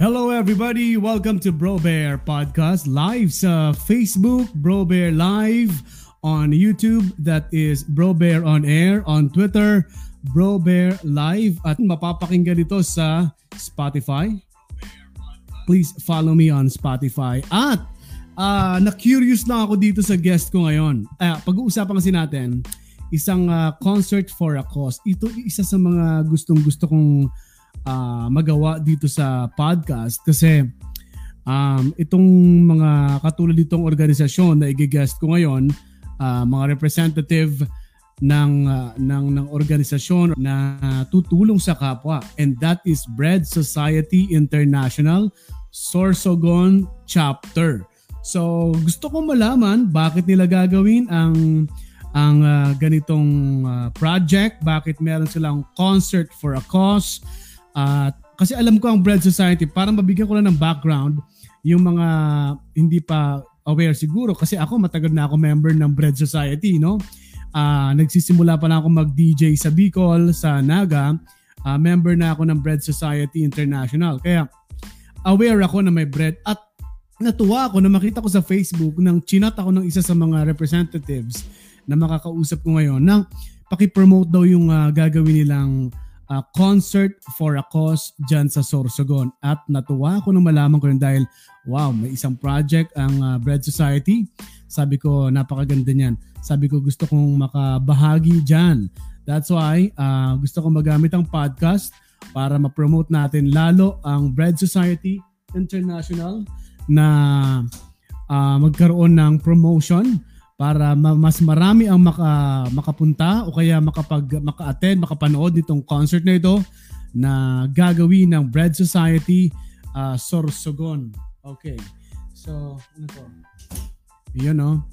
Hello everybody, welcome to Bro Bear Podcast live sa Facebook, Bro Bear Live on YouTube, that is Bro Bear on Air, on Twitter, Bro Bear Live at mapapakinggan ito sa Spotify. Please follow me on Spotify. At uh, na-curious lang ako dito sa guest ko ngayon. Uh, pag-uusapan kasi natin, isang uh, concert for a cause. Ito isa sa mga gustong gusto kong uh, magawa dito sa podcast kasi um, itong mga katulad ditong organisasyon na i-guest ko ngayon, uh, mga representative ng uh, ng ng organisasyon na tutulong sa kapwa. And that is Bread Society International Sorsogon Chapter. So gusto ko malaman bakit nila gagawin ang ang uh, ganitong uh, project, bakit meron silang concert for a cause, at kasi alam ko ang Bread Society, para mabigyan ko lang ng background, yung mga hindi pa aware siguro kasi ako matagal na ako member ng Bread Society, no? Uh, nagsisimula pa na ako mag-DJ sa Bicol, sa Naga. Uh, member na ako ng Bread Society International. Kaya aware ako na may bread at natuwa ako na makita ko sa Facebook nang chinat ako ng isa sa mga representatives na makakausap ko ngayon na paki-promote daw yung uh, gagawin nilang uh, concert for a cause dyan sa Sorsogon. At natuwa ako nung malaman ko yun dahil wow, may isang project ang uh, Bread Society. Sabi ko, napakaganda niyan. Sabi ko, gusto kong makabahagi dyan. That's why uh, gusto kong magamit ang podcast para ma-promote natin lalo ang Bread Society International na uh, magkaroon ng promotion para mas marami ang maka, makapunta o kaya makapag maka-attend, makapanood nitong concert na ito na gagawin ng Bread Society uh, Sorsogon. Okay. So, ano to? Yun no.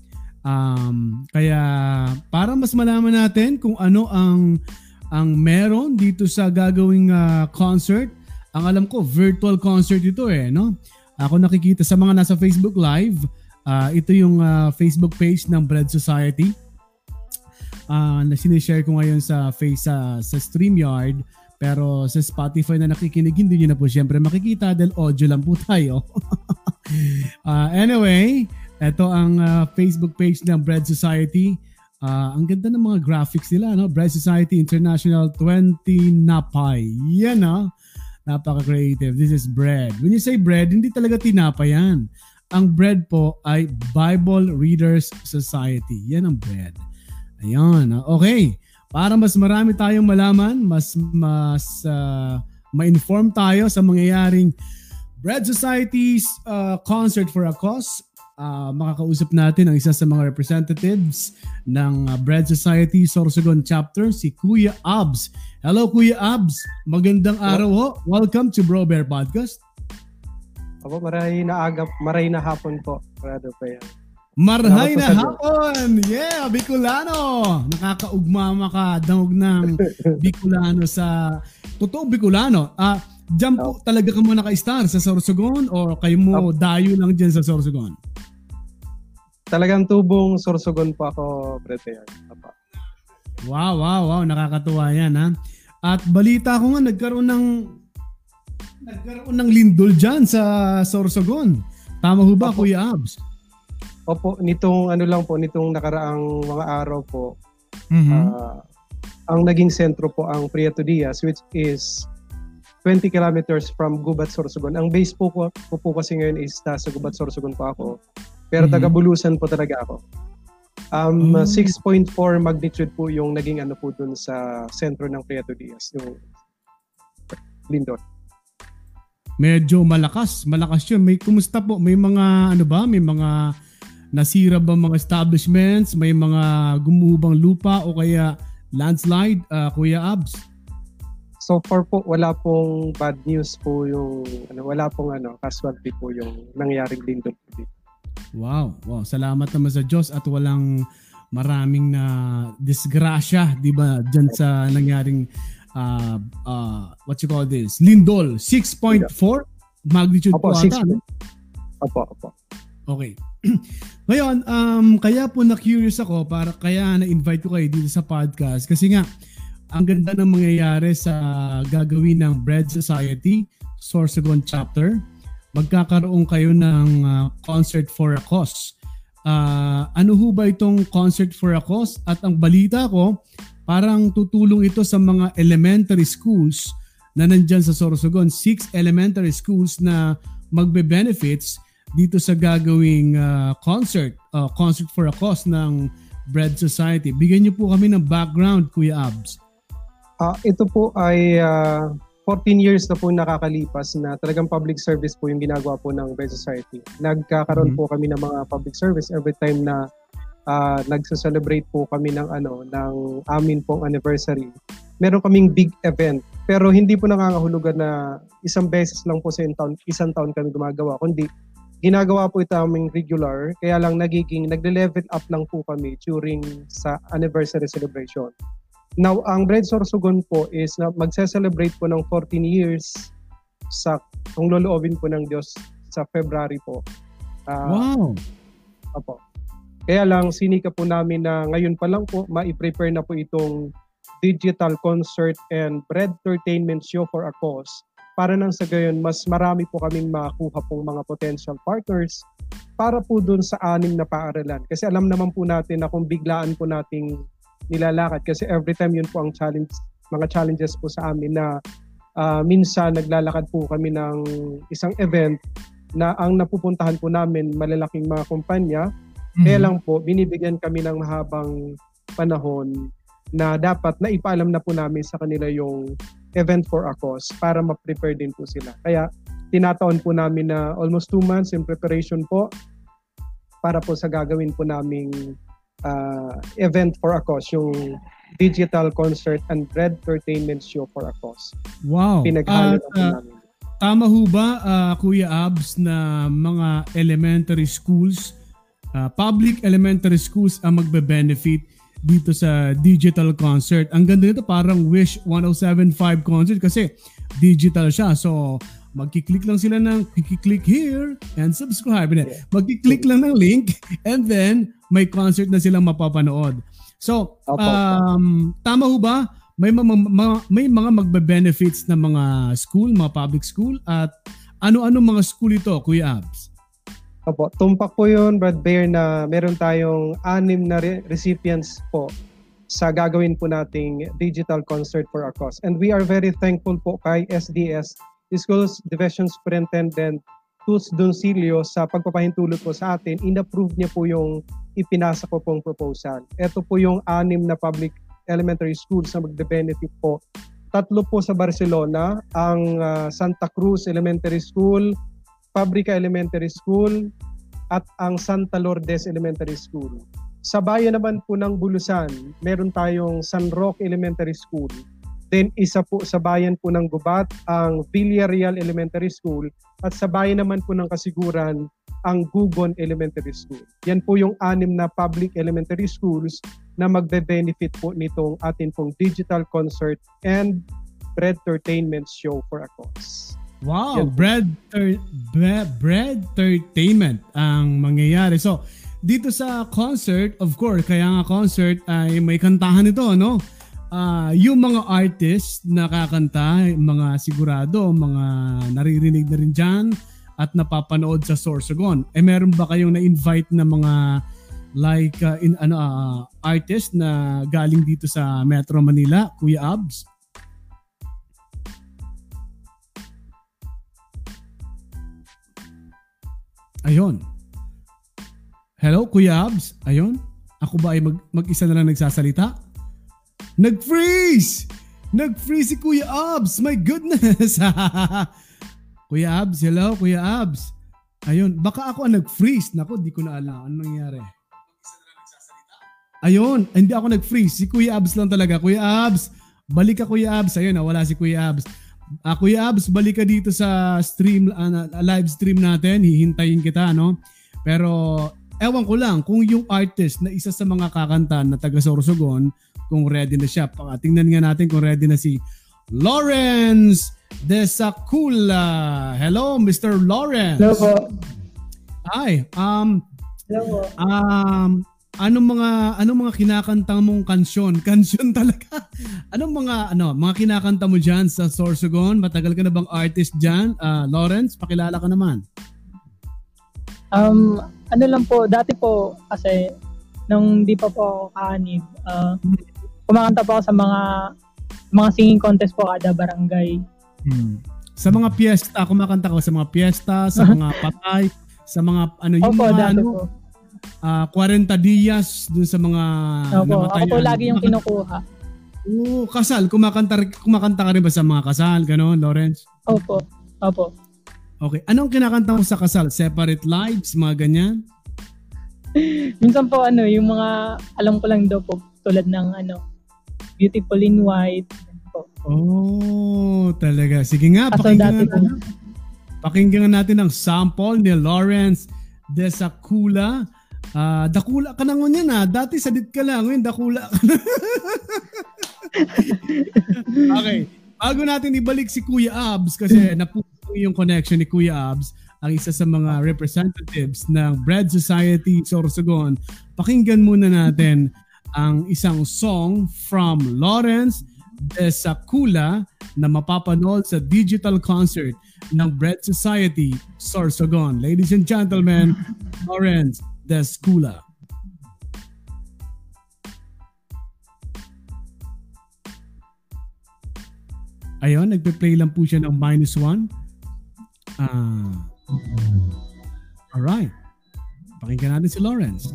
Um, kaya para mas malaman natin kung ano ang ang meron dito sa gagawing uh, concert, ang alam ko virtual concert ito eh, no? Ako nakikita sa mga nasa Facebook Live, Uh, ito yung uh, Facebook page ng Bread Society. Uh, na sinishare ko ngayon sa face uh, sa StreamYard. Pero sa Spotify na nakikinig, hindi nyo na po syempre makikita dahil audio lang po tayo. uh, anyway, ito ang uh, Facebook page ng Bread Society. Uh, ang ganda ng mga graphics nila, no? Bread Society International 20 Napay. Yan, no? Napaka-creative. This is bread. When you say bread, hindi talaga tinapa yan. Ang bread po ay Bible Readers Society. Yan ang bread. Ayun. Okay. Para mas marami tayong malaman, mas mas uh, ma-inform tayo sa mangyayaring Bread Society's uh, Concert for a Cause, uh, makakausap natin ang isa sa mga representatives ng Bread Society Sorsogon Chapter, si Kuya Abs. Hello Kuya Abs, magandang araw ho. Welcome to Bro Bear Podcast. Opo, maray na agap, maray na hapon po. Brado pa yan. Marhay na hapon! Yeah, Bicolano! Nakakaugma makadangog ng Bicolano sa... Totoo Bicolano. Ah, uh, Diyan po oh. talaga ka mo naka-star sa Sorsogon or kayo mo oh. dayo lang dyan sa Sorsogon? Talagang tubong Sorsogon po ako, Brete. Wow, wow, wow. Nakakatuwa yan, ha? At balita ko nga, nagkaroon ng Nagkaroon ng lindol dyan sa Sorsogon. Tama ho ba, Opo. Kuya Abs? Opo, nitong ano lang po, nitong nakaraang mga araw po, mm-hmm. uh, ang naging sentro po ang Prieto Diaz, which is 20 kilometers from Gubat, Sorsogon. Ang base po ko, po, po kasi ngayon is sa Gubat, Sorsogon po ako. Pero mm-hmm. taga Bulusan po talaga ako. Um, oh. 6.4 magnitude po yung naging ano po dun sa sentro ng Prieto Diaz, yung lindol medyo malakas. Malakas yun. May kumusta po? May mga ano ba? May mga nasira ba mga establishments? May mga gumuhubang lupa o kaya landslide, uh, Kuya Abs? So far po wala pong bad news po yung ano wala pong ano casualty po yung nangyaring lindol po dito. Wow, wow. Salamat naman sa Diyos at walang maraming na disgrasya, 'di ba, diyan sa nangyaring uh, uh, what you call this? Lindol, 6.4 magnitude opo, po ata. No? Opo, opo. Okay. Ngayon, um, kaya po na-curious ako para kaya na-invite ko kayo dito sa podcast kasi nga ang ganda ng mangyayari sa gagawin ng Bread Society, Sorsogon Chapter. Magkakaroon kayo ng uh, Concert for a Cause. Uh, ano ho ba itong Concert for a Cause? At ang balita ko, parang tutulong ito sa mga elementary schools na nandyan sa Sorsogon. Six elementary schools na magbe-benefits dito sa gagawing uh, concert, uh, Concert for a Cause ng Bread Society. Bigyan niyo po kami ng background, Kuya Abs. Uh, ito po ay uh, ah, 14 years na po nakakalipas na talagang public service po yung ginagawa po ng Bread Society. Nagkakaroon mm-hmm. po kami ng mga public service every time na uh, nagse-celebrate po kami ng ano ng amin pong anniversary. Meron kaming big event pero hindi po nangangahulugan na isang beses lang po sa taon, isang taon kami gumagawa kundi ginagawa po ito aming regular kaya lang nagiging nagle-level up lang po kami during sa anniversary celebration. Now, ang Bread Sorsogon po is na magse-celebrate po ng 14 years sa kung loloobin po ng Diyos sa February po. Uh, wow! Opo. Kaya lang, sinika po namin na ngayon pa lang po, ma-prepare na po itong digital concert and bread entertainment show for a cause para nang sa gayon mas marami po kaming makuha pong mga potential partners para po dun sa anim na paaralan. Kasi alam naman po natin na kung biglaan po nating nilalakad kasi every time yun po ang challenge mga challenges po sa amin na uh, minsan naglalakad po kami ng isang event na ang napupuntahan po namin malalaking mga kumpanya mm-hmm. kaya lang po binibigyan kami ng mahabang panahon na dapat na ipaalam na po namin sa kanila yung event for a cause para ma-prepare din po sila. Kaya tinataon po namin na almost two months in preparation po para po sa gagawin po naming uh, event for a cause, yung digital concert and red entertainment show for a cause. Wow. Pinaghalo uh, uh, namin. Tama ho ba, uh, Kuya Abs, na mga elementary schools, uh, public elementary schools ang magbe-benefit dito sa digital concert. Ang ganda nito parang Wish 1075 concert kasi digital siya. So magki-click lang sila ng click here and subscribe. Magki-click lang ng link and then may concert na silang mapapanood. So, um, tama ho ba? May mga, mga may mga magbe-benefits na mga school, mga public school at ano-ano mga school ito, Kuya Abs? Opo, tumpak po yun, Brad Bear, na meron tayong anim na re- recipients po sa gagawin po nating digital concert for our cause. And we are very thankful po kay SDS, Schools Division Superintendent Tus Doncilio sa pagpapahintulot po sa atin, inapprove niya po yung ipinasa ko pong proposal. Ito po yung anim na public elementary schools na magbe-benefit po. Tatlo po sa Barcelona, ang uh, Santa Cruz Elementary School, Fabrica Elementary School, at ang Santa Lourdes Elementary School. Sa bayan naman po ng Bulusan, meron tayong San Roque Elementary School. Then isa po sa bayan po ng Gubat, ang Villarreal Elementary School. At sa bayan naman po ng Kasiguran, ang Gugon Elementary School. Yan po yung anim na public elementary schools na magbe-benefit po nitong atin pong digital concert and entertainment show for a cause. Wow, Yan bread ter- bread, bread entertainment ang mangyayari. So, dito sa concert, of course, kaya nga concert ay may kantahan ito, no? Uh, yung mga artist na kakanta, mga sigurado, mga naririnig na rin dyan, at napapanood sa Sorsogon. Eh meron ba kayong na-invite na mga like uh, in ano uh, artist na galing dito sa Metro Manila, Kuya Abs? Ayon. Hello, Kuya Abs? Ayon. Ako ba ay mag, mag-isa na lang nagsasalita? Nag-freeze! Nag-freeze si Kuya Abs! My goodness! Kuya Abs, hello, Kuya Abs. Ayun, baka ako ang nag-freeze. Nako, di ko na alam ano nangyari. Ayun, hindi ako nag-freeze. Si Kuya Abs lang talaga. Kuya Abs, balik ka Kuya Abs. Ayun, wala si Kuya Abs. Uh, Kuya Abs, balik ka dito sa stream, uh, live stream natin. Hihintayin kita, no? Pero, ewan ko lang, kung yung artist na isa sa mga kakanta na taga Sorsogon, kung ready na siya. Tingnan nga natin kung ready na si Lawrence Desacula. Hello, Mr. Lawrence. Hello po. Hi. Um, Hello po. Um, anong mga anong mga kinakanta mong kansyon? Kansyon talaga. anong mga ano, mga kinakanta mo diyan sa Sorsogon? Matagal ka na bang artist diyan? Uh, Lawrence, pakilala ka naman. Um, ano lang po, dati po kasi nung di pa po ako kaanib, uh, kumakanta po ako sa mga mga singing contest po kada barangay. Hmm. Sa mga piyesta, kumakanta ka sa mga piyesta, sa mga patay, sa mga ano yung Opo, mga ano, po. Uh, 40 dias dun sa mga Opo, namatayan. Ako po lagi yung kinukuha. Oo, kasal. Kumakanta, kumakanta ka rin ba sa mga kasal? Ganon, Lawrence? Opo. Opo. Okay. Anong kinakanta mo sa kasal? Separate lives? Mga ganyan? Minsan po ano, yung mga alam ko lang daw po tulad ng ano, Beautiful in White. Po. Oh, talaga. Sige nga, pakinggan natin. Pakinggan natin ang sample ni Lawrence Desacula. Uh, dakula ka na ngayon ha. Dati sadit ka lang. Ngayon dakula ka na. okay. Bago natin ibalik si Kuya Abs kasi napuno yung connection ni Kuya Abs ang isa sa mga representatives ng Bread Society Sorsogon. Pakinggan muna natin ang isang song from Lawrence Desacula na mapapanood sa digital concert ng Bread Society Sorsogon. Ladies and gentlemen, Lawrence Descula. Ayun, nagpe-play lang po siya ng minus one. Ah. Alright. Pakinggan natin si Lawrence.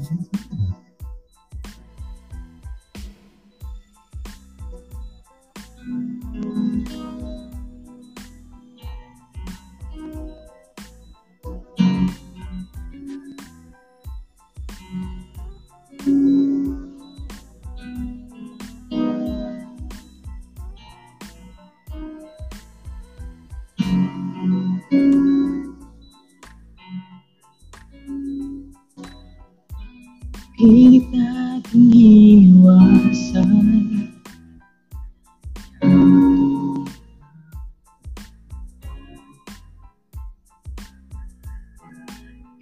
Pilit nating iwasan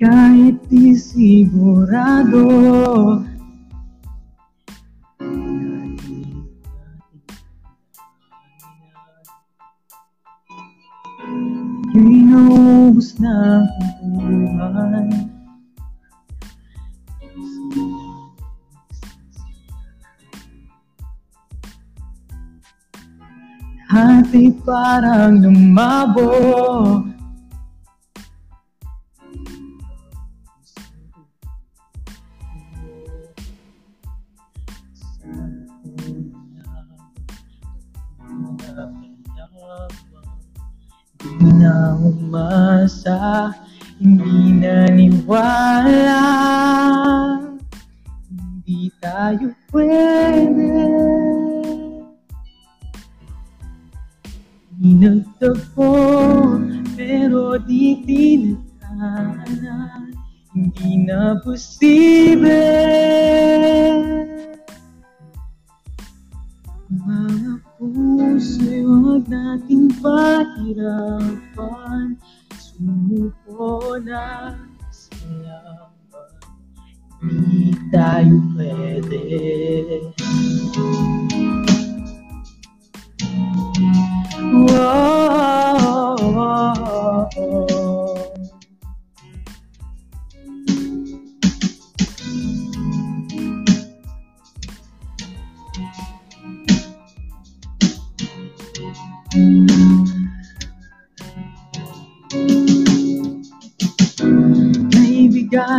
Kahit di sigurado parang lumabo. Hindi na umasa, hindi naniwala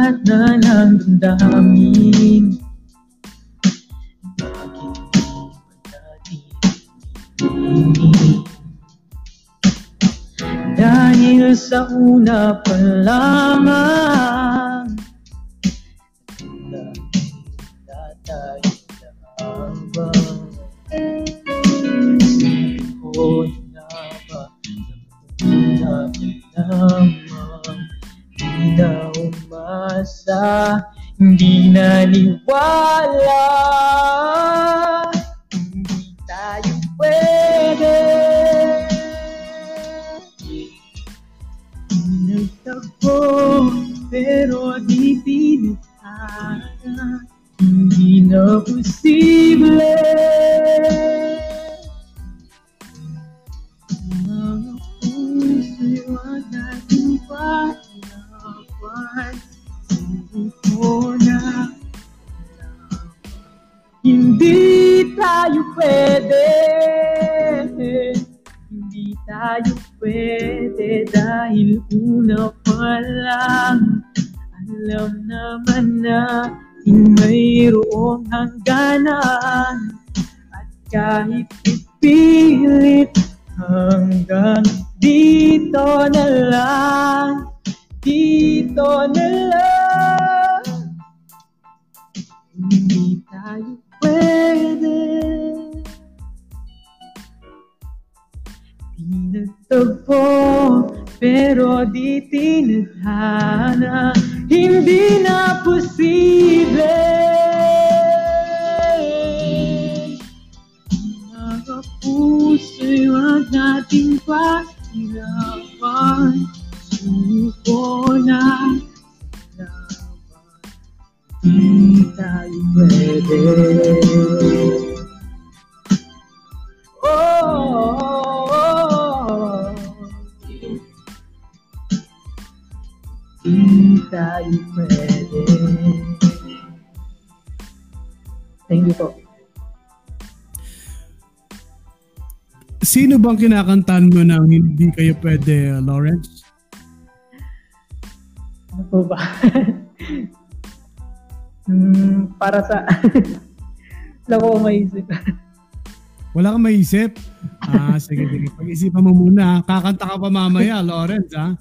Bigat na lang damdamin Dahil sa una pa lamang Hindi naniwala. Hindi tayo pwede. Pinagtagpo Pero di pinagtara Hindi na posible. Pinagtagpo pero di tinadhana Hindi na posible. Mga puso'y wag nating pahirapan Suko na laban. Di tayo pwede tayo pwede Thank you po. Sino bang kinakantahan mo ng hindi kayo pwede, Lawrence? Ano po ba? hmm, para sa... Wala ko maisip. Wala kang maisip? Ah, sige, sige. Pag-isipan mo muna. Kakanta ka pa mamaya, Lawrence, ha?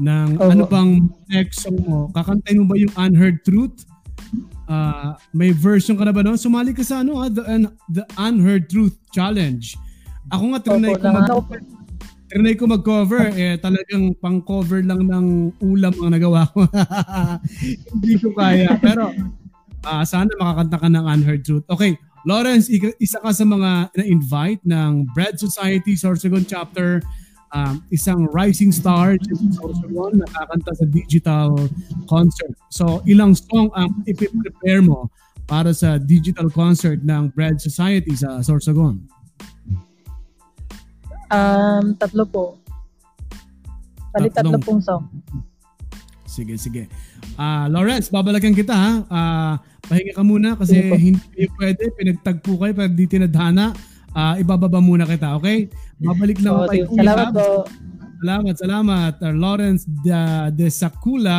Ng Opo. ano bang next song mo? Kakantayin mo ba yung Unheard Truth? Ah, may version ka na ba noon? Sumali ka sa ano, ha? The, Un- the Unheard Truth Challenge. Ako nga, trinay ko, mag, na, trinay ko mag-cover. Eh, talagang pang-cover lang ng ulam ang nagawa ko. Hindi ko kaya. Pero, ah sana makakanta ka ng Unheard Truth. Okay, Lawrence, isa ka sa mga na-invite ng Bread Society Sorsogon Chapter. Um, isang rising star Sorsogon, nakakanta sa digital concert. So, ilang song ang ipiprepare mo para sa digital concert ng Bread Society sa Sorsogon? Um, tatlo po. Bali, tatlo pong song. Sige, sige. Ah, Lawrence, babalikan kita ha. Ah, pahinga ka muna kasi hindi kayo pwede. Pinagtagpo kayo pero di tinadhana. Ah, ibababa muna kita, okay? Babalik Oo, ako kay. Kuya Salamat Abs. po. Salamat, salamat. Ah, Lawrence de, de Sakula.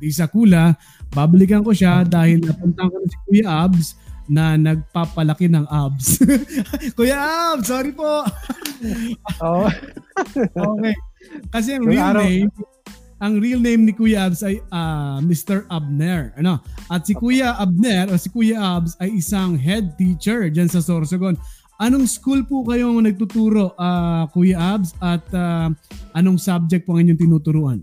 De Sakula. Babalikan ko siya dahil napuntahan ko na si Kuya Abs na nagpapalaki ng abs. Kuya Abs, sorry po. Oo. Okay. Kasi ang Yung real name, ang real name ni Kuya Abs ay ah, Mr. Abner. Ano? At si Kuya Abner o si Kuya Abs ay isang head teacher diyan sa Sorsogon. Anong school po kayo nagtuturo, ah, Kuya Abs? At ah, anong subject po ang inyong tinuturuan?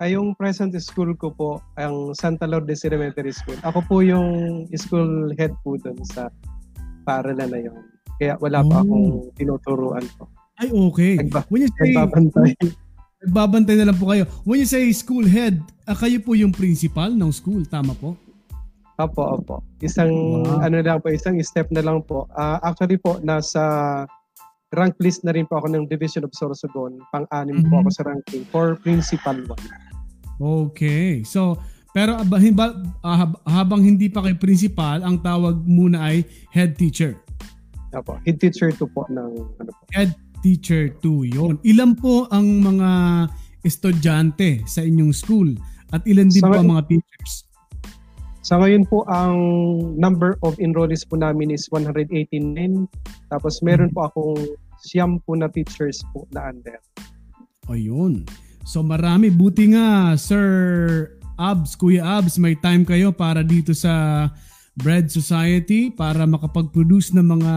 Ay, yung present school ko po, ang Santa Lourdes Elementary School. Ako po yung school head po doon sa paralan na yun. Kaya wala Oh. pa akong tinuturuan po. Ay, okay. Nagba- When you say, Nagbabantay. Nagbabantay na lang po kayo. When you say school head, ah, kayo po yung principal ng school, tama po? Opo, opo. Isang, Wow. ano lang po, isang step na lang po. Ah, actually po, nasa rank list na rin po ako ng Division of Sorsogon. Pang-anim po Mhm. ako sa ranking for principal one. Okay. So, pero aba- himba- ah, hab- habang hindi pa kayo principal, ang tawag muna ay head teacher. Opo. Head teacher to po ng, ano po. Head teacher 2 yon. Ilan po ang mga estudyante sa inyong school? At ilan din Sa- po ang mga teachers? Sa ngayon po, ang number of enrollees po namin is 189. Tapos meron po akong siyam po na teachers po na under. Ayun. So marami. Buti nga, Sir Abs, Kuya Abs, may time kayo para dito sa Bread Society para makapag-produce ng mga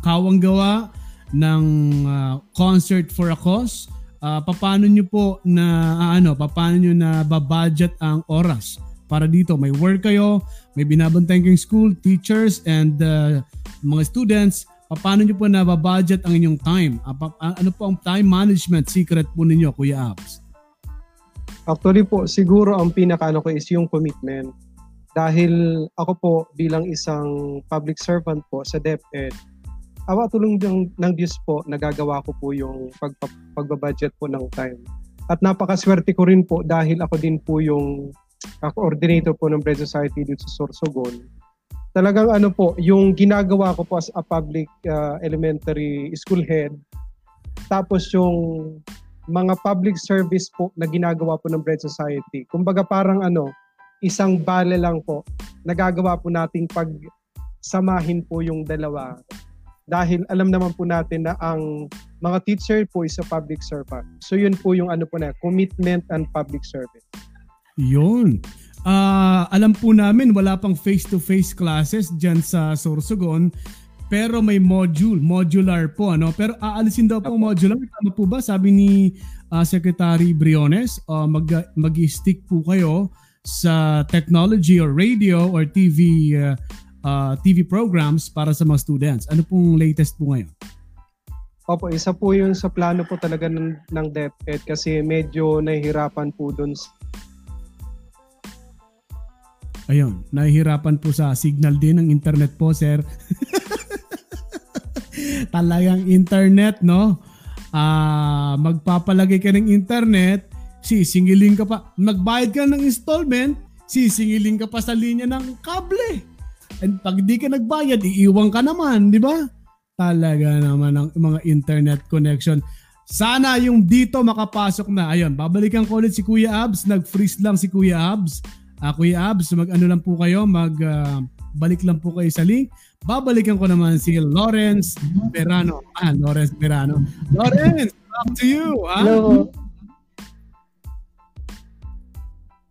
kawang gawa ng ah, concert for a cause. Ah, paano nyo po na ah, ano, paano nyo na babudget ang oras para dito? May work kayo, may binabantayan kayong school, teachers, and ah, mga students. Paano nyo po na babudget ang inyong time? Ah, pa- ano po ang time management secret po ninyo, Kuya Abs? Actually po, siguro ang pinakaano ko is yung commitment. Dahil ako po bilang isang public servant po sa DepEd, awa tulong ng, ng Diyos po, nagagawa ko po yung pagpa, pagbabudget po ng time. At napakaswerte ko rin po dahil ako din po yung uh, coordinator po ng Bread Society dito sa Sorsogon. talagang ano po, yung ginagawa ko po as a public uh, elementary school head, tapos yung mga public service po na ginagawa po ng Bread Society. Kumbaga parang ano, isang bale lang po, nagagawa po nating pag samahin po yung dalawa. Dahil alam naman po natin na ang mga teacher po is a public servant. So yun po yung ano po na, commitment and public service. Yun. Uh, alam po namin wala pang face-to-face classes dyan sa Sorsogon pero may module, modular po ano. Pero aalisin daw po modular. Tama po ba? Sabi ni uh, Secretary Briones, uh, mag mag-stick po kayo sa technology or radio or TV uh, uh, TV programs para sa mga students. Ano pong latest po ngayon? Opo, isa po yun sa plano po talaga ng, ng DepEd kasi medyo nahihirapan po dun Ayun, nahihirapan po sa signal din ng internet po, sir. Talagang internet, no? Ah, uh, magpapalagay ka ng internet, sisingilin ka pa. Nagbayad ka ng installment, sisingilin ka pa sa linya ng kable. And pag di ka nagbayad, iiwan ka naman, di ba? Talaga naman ang mga internet connection. Sana yung dito makapasok na. Ayun, babalikan ko ulit si Kuya Abs. Nag-freeze lang si Kuya Abs Uh, Kuya Abs, mag-ano lang po kayo, mag uh, balik lang po kayo sa link. Babalikan ko naman si Lawrence Verano. Ah, Lawrence Verano. Lawrence, back to you. Ha? Hello.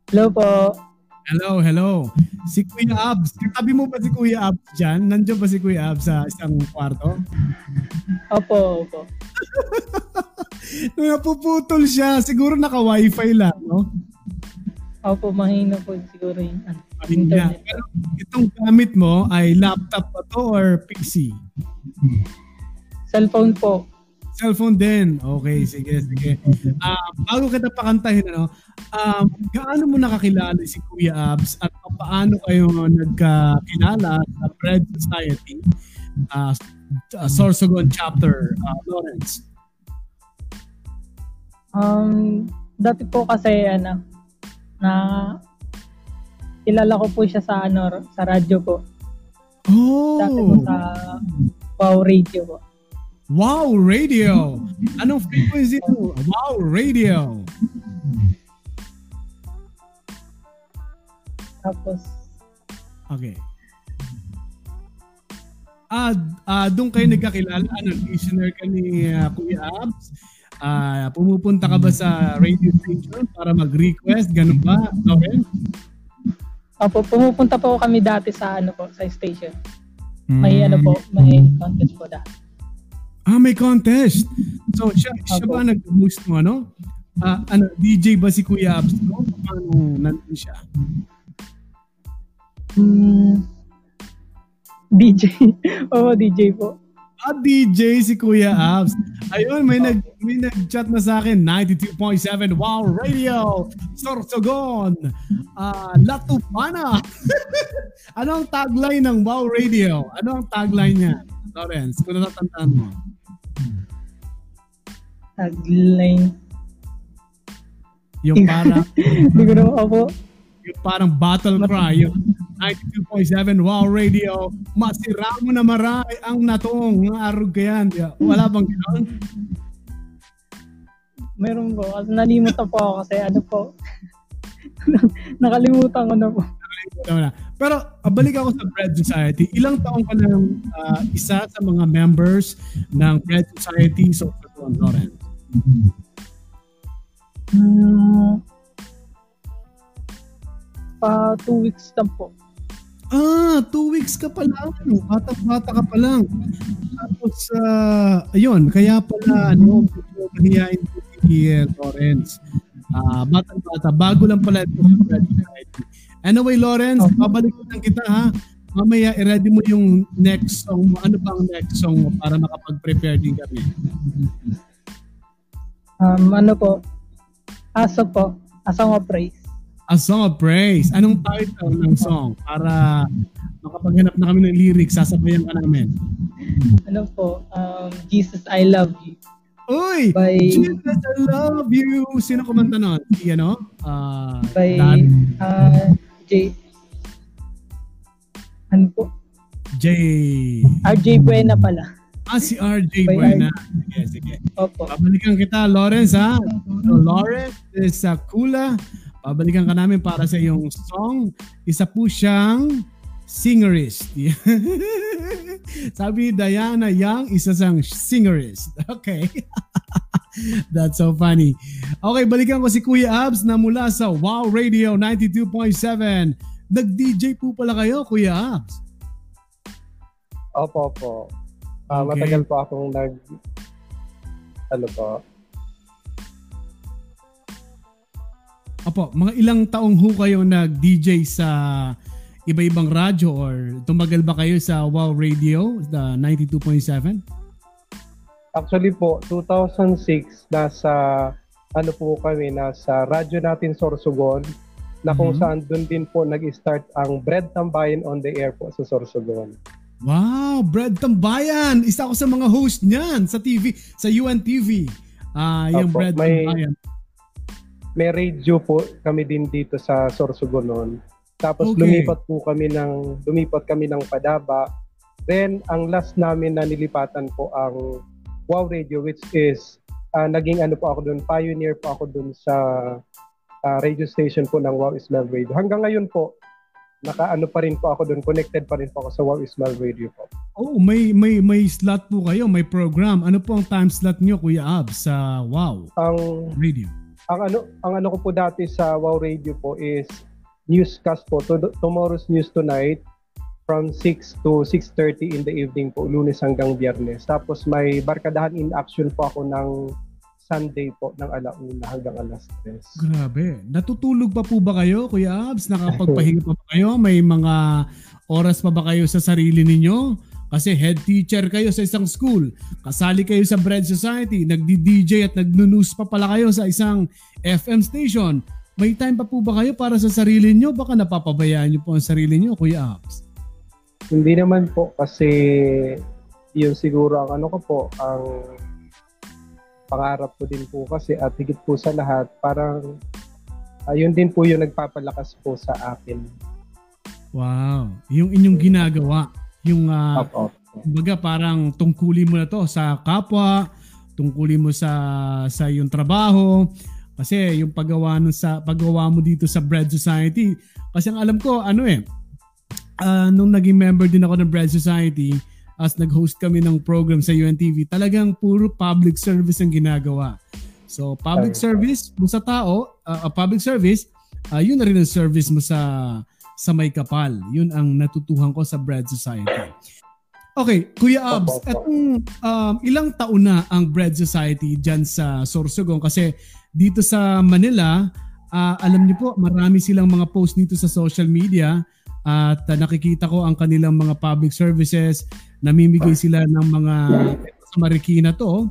Hello po. Hello, hello. Si Kuya Abs. Katabi mo ba si Kuya Abs dyan? Nandiyan ba si Kuya Abs sa isang kwarto? Opo, opo. Napuputol siya. Siguro naka-wifi lang, no? Opo, mahina po siguro yung ano, internet. Pero itong gamit mo ay laptop ba to or PC? Cellphone po. Cellphone din. Okay, sige, sige. Uh, bago kita pakantahin, ano, um, gaano mo nakakilala si Kuya Abs at paano kayo nagkakilala sa Bread Society uh, uh, Sorsogon Chapter, uh, Lawrence? Um, dati po kasi, ano, na kilala ko po siya sa ano sa radyo po. Oh. Dati po sa Wow Radio po. Wow Radio. Anong frequency mo? Wow Radio. Tapos Okay. Ah, ah doon kayo nagkakilala, ano, listener ka ni uh, Kuya Abs uh, pumupunta ka ba sa radio station para mag-request? Ganun ba, Lauren? Opo, pumupunta po kami dati sa ano po, sa station. May mm. ano po, may contest po dati. Ah, may contest. So, siya, siya ba nag-boost mo, ano? Uh, ano, DJ ba si Kuya Abs? No? Paano nandun siya? Hmm, DJ. Oo, DJ po. Ah, DJ si Kuya Abs. Ayun, may nag may nag-chat na sa akin 92.7 Wow Radio Sorsogon. Ah, uh, Latupana. ano ang tagline ng Wow Radio? Ano ang tagline niya? Lawrence, kung natatandaan mo. Tagline. Yung para Hindi ko ako yung parang battle cry, yung 92.7 Wow Radio, masira mo na marami ang natong ng arog kayan. Wala bang gano'n? Meron po. Kasi nalimutan po ako kasi ano po. Nakalimutan ko na po. Nakalimutan na. Pero uh, balik ako sa Bread Society. Ilang taong ka nang uh, isa sa mga members ng Bread Society sa so, Lawrence? Hmm, pa two weeks lang po. Ah, two weeks ka pa lang. Bata-bata ka pa lang. Tapos, uh, ayun, kaya pala, ano, mahihain po si uh, Lawrence. Uh, bata-bata, bago lang pala ito Anyway, Lawrence, okay. babalik lang kita ha. Mamaya, i-ready mo yung next song mo. Ano ba ang next song mo para makapag-prepare din kami? Um, ano po? Aso po. Asong of Praise. A Song of Praise. Anong title ng song? Para makapaghanap na kami ng lyrics, sasabayan ka namin. Ano po? Um, Jesus, I Love You. Uy! By, Jesus, I Love You. Sino kumanta nun? Si ano? Uh, by uh, J. Ano po? J. RJ Buena pala. Ah, si RJ Buena. Sige, sige. Opo. Pabalikan kita, Lawrence, ha? So, Lawrence is uh, Kula. Pabalikan ka namin para sa iyong song. Isa po siyang singerist. Sabi Diana Young, isa siyang singerist. Okay. That's so funny. Okay, balikan ko si Kuya Abs na mula sa Wow Radio 92.7. Nag-DJ po pala kayo, Kuya Abs. Opo, opo. Uh, okay. Matagal po akong nag... Ano po? Opo, mga ilang taong ho kayo nag-DJ sa iba-ibang radyo or tumagal ba kayo sa Wow Radio, the 92.7? Actually po, 2006, nasa ano po kami, nasa radyo natin Sorsogon, na kung mm-hmm. saan doon din po nag-start ang Bread Tambayan on the air po sa Sorsogon. Wow, Bread Tambayan! Isa ako sa mga host niyan sa TV, sa UNTV. Ah, uh, yung Opo, Bread may, Tambayan. May radio po kami din dito sa Sorsogon noon. Tapos okay. lumipat po kami ng lumipat kami ng Padaba. Then ang last namin na nilipatan po ang Wow Radio which is uh, naging ano po ako doon, pioneer po ako doon sa uh, radio station po ng Wow Ismail Radio. Hanggang ngayon po naka-ano pa rin po ako doon, connected pa rin po ako sa Wow Ismail Radio po. Oh, may may may slot po kayo, may program. Ano po ang time slot niyo Kuya Ab sa Wow ang, Radio? Ang ano ang ano ko po dati sa Wow Radio po is newscast po. To, tomorrow's news tonight from 6 to 6.30 in the evening po, lunes hanggang biyernes. Tapos may barkadahan in action po ako ng Sunday po ng alauna hanggang alas 3. Grabe. Natutulog pa po ba kayo, Kuya Abs? Nakapagpahinga pa ba kayo? May mga oras pa ba kayo sa sarili ninyo? Kasi head teacher kayo sa isang school. Kasali kayo sa Bread Society. Nagdi-DJ at nagno-news pa pala kayo sa isang FM station. May time pa po ba kayo para sa sarili nyo? Baka napapabayaan nyo po ang sarili nyo, Kuya Apps. Hindi naman po kasi yun siguro ang ano ko po, ang pangarap ko din po kasi at higit po sa lahat, parang ayun uh, din po yung nagpapalakas po sa akin. Wow. Yung inyong ginagawa, yung uh, up, baga parang tungkulin mo na to sa kapwa, tungkulin mo sa sa yung trabaho, kasi yung paggawa nun sa paggawa mo dito sa Bread Society, kasi ang alam ko ano eh uh, nung naging member din ako ng Bread Society, as nag-host kami ng program sa UNTV, talagang puro public service ang ginagawa. So public service mo sa tao, uh, public service, uh, yun na rin ang service mo sa sa may kapal. Yun ang natutuhan ko sa Bread Society. Okay, Kuya Abs, etong um, ilang taon na ang Bread Society dyan sa Sorsogon kasi dito sa Manila, uh, alam niyo po, marami silang mga post dito sa social media at uh, nakikita ko ang kanilang mga public services, namimigay sila ng mga sa Marikina to.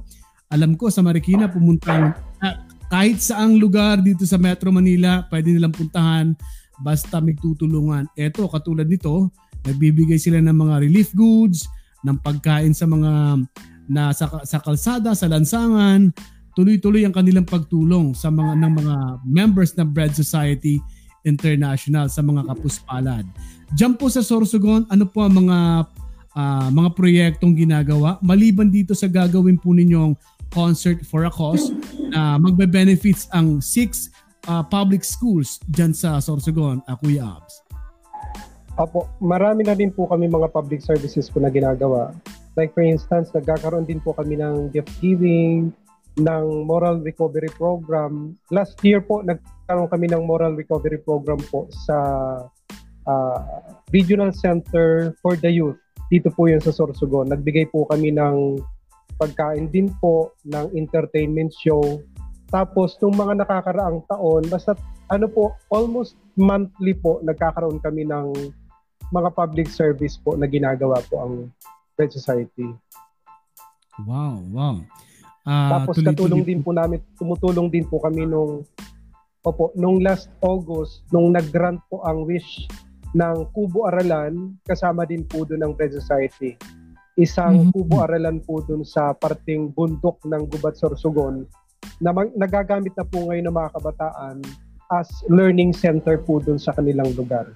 Alam ko sa Marikina pumunta uh, kahit saang lugar dito sa Metro Manila, pwede nilang puntahan basta may tutulungan. Ito, katulad nito, nagbibigay sila ng mga relief goods, ng pagkain sa mga na sa, sa kalsada, sa lansangan, tuloy-tuloy ang kanilang pagtulong sa mga ng mga members ng Bread Society International sa mga kapuspalad. Diyan po sa Sorsogon, ano po ang mga uh, mga proyektong ginagawa maliban dito sa gagawin po ninyong concert for a cause na magbe-benefits ang six uh, public schools diyan sa Sorsogon, uh, Kuya Abs? Opo, marami na din po kami mga public services po na ginagawa. Like for instance, nagkakaroon din po kami ng gift giving, ng moral recovery program. Last year po, nagkaroon kami ng moral recovery program po sa uh, Regional Center for the Youth. Dito po yun sa Sorsogon. Nagbigay po kami ng pagkain din po, ng entertainment show. Tapos, nung mga nakakaraang taon, basta ano po, almost monthly po, nagkakaroon kami ng mga public service po na ginagawa po ang Red Society. Wow, wow. Uh, Tapos tuloy, katulong tuloy din po namin, tumutulong din po kami nung Opo, nung last August, nung nag-grant po ang wish ng Kubo Aralan, kasama din po doon ng Bread Society. Isang mm-hmm. Kubo Aralan po doon sa parting bundok ng Gubat Sorsogon na mag- nagagamit na po ngayon ng mga kabataan as learning center po doon sa kanilang lugar.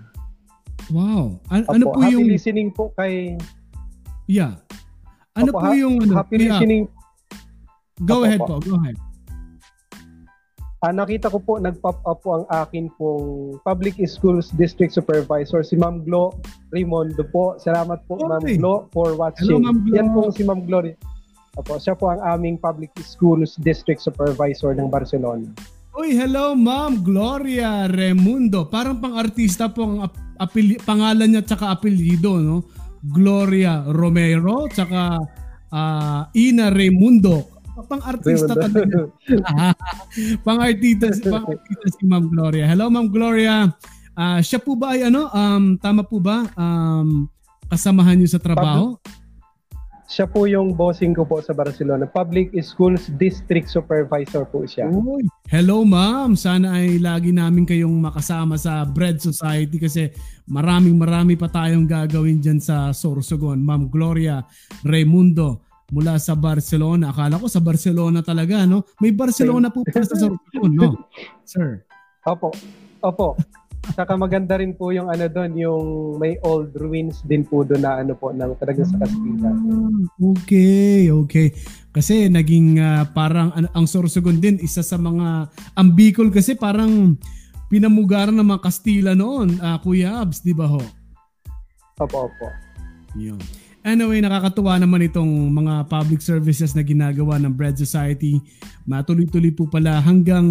Wow. An- ano po happy yung... listening po kay... Yeah. Ano Opo, po yung... Ano, happy listening... Go Opo, ahead po. po. Go ahead. Ah, nakita ko po, nag-pop up po ang akin pong Public Schools District Supervisor, si Ma'am Glo Rimondo po. Salamat po, Okay. Ma'am Glo, for watching. Hello, Ma'am Glo. Yan po si Ma'am Glo. Opo, siya po ang aming Public Schools District Supervisor ng Barcelona. Uy, hello Ma'am Gloria Remundo. Parang pang-artista po ang ap- apeli- pangalan niya tsaka apelyido, no? Gloria Romero tsaka ah, Ina Remundo. Pang-artista talaga. pang-artista, pang-artista si Ma'am Gloria. Hello Ma'am Gloria. Ah, siya po ba ay ano? Um, tama po ba? Um, kasamahan niyo sa trabaho? Siya po yung bossing ko po sa Barcelona. Public Schools District Supervisor po siya. Uy, hello ma'am. Sana ay lagi namin kayong makasama sa Bread Society kasi maraming marami pa tayong gagawin dyan sa Sorsogon. Ma'am Gloria Raimundo mula sa Barcelona. Akala ko sa Barcelona talaga, no? May Barcelona po pala sa Sorsogon, no? Sir. Opo. Opo. Saka maganda rin po yung ano doon, yung may old ruins din po doon na ano po, ng talaga sa Castilla. Ah, Okay, okay. Kasi naging ah, parang an- ang Sorsogon din isa sa mga ang Bicol kasi parang pinamugaran ng mga Kastila noon, ah, Kuya Abs, di ba ho? Opo, opo. Yun. Anyway, nakakatuwa naman itong mga public services na ginagawa ng Bread Society. Matuloy-tuloy po pala hanggang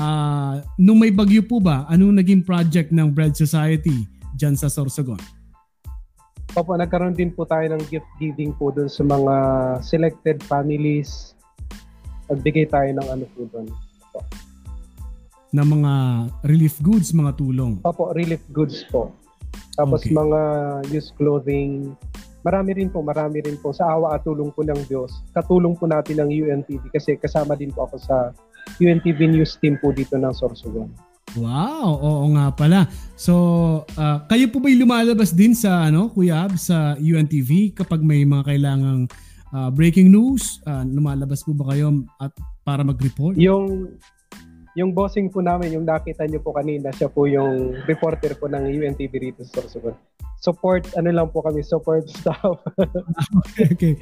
ah, nung may bagyo po ba, anong naging project ng Bread Society dyan sa Sorsogon? Opo, nagkaroon din po tayo ng gift giving po doon sa mga selected families. Nagbigay tayo ng ano po doon. Na mga relief goods, mga tulong. Opo, relief goods po. Tapos Okay. mga used clothing. Marami rin po, marami rin po. Sa awa at tulong po ng Diyos. Katulong po natin ng UNTV kasi kasama din po ako sa UNTV News team po dito ng Sorsogon. Wow, oo nga pala. So, ah, kayo po ba'y lumalabas din sa ano, Kuya Ab, sa UNTV kapag may mga kailangang ah, breaking news? Ah, lumalabas po ba kayo at para mag-report? Yung yung bossing po namin, yung nakita niyo po kanina, siya po yung reporter po ng UNTV rito sa Sorsogon. Support, ano lang po kami, support staff. okay, okay.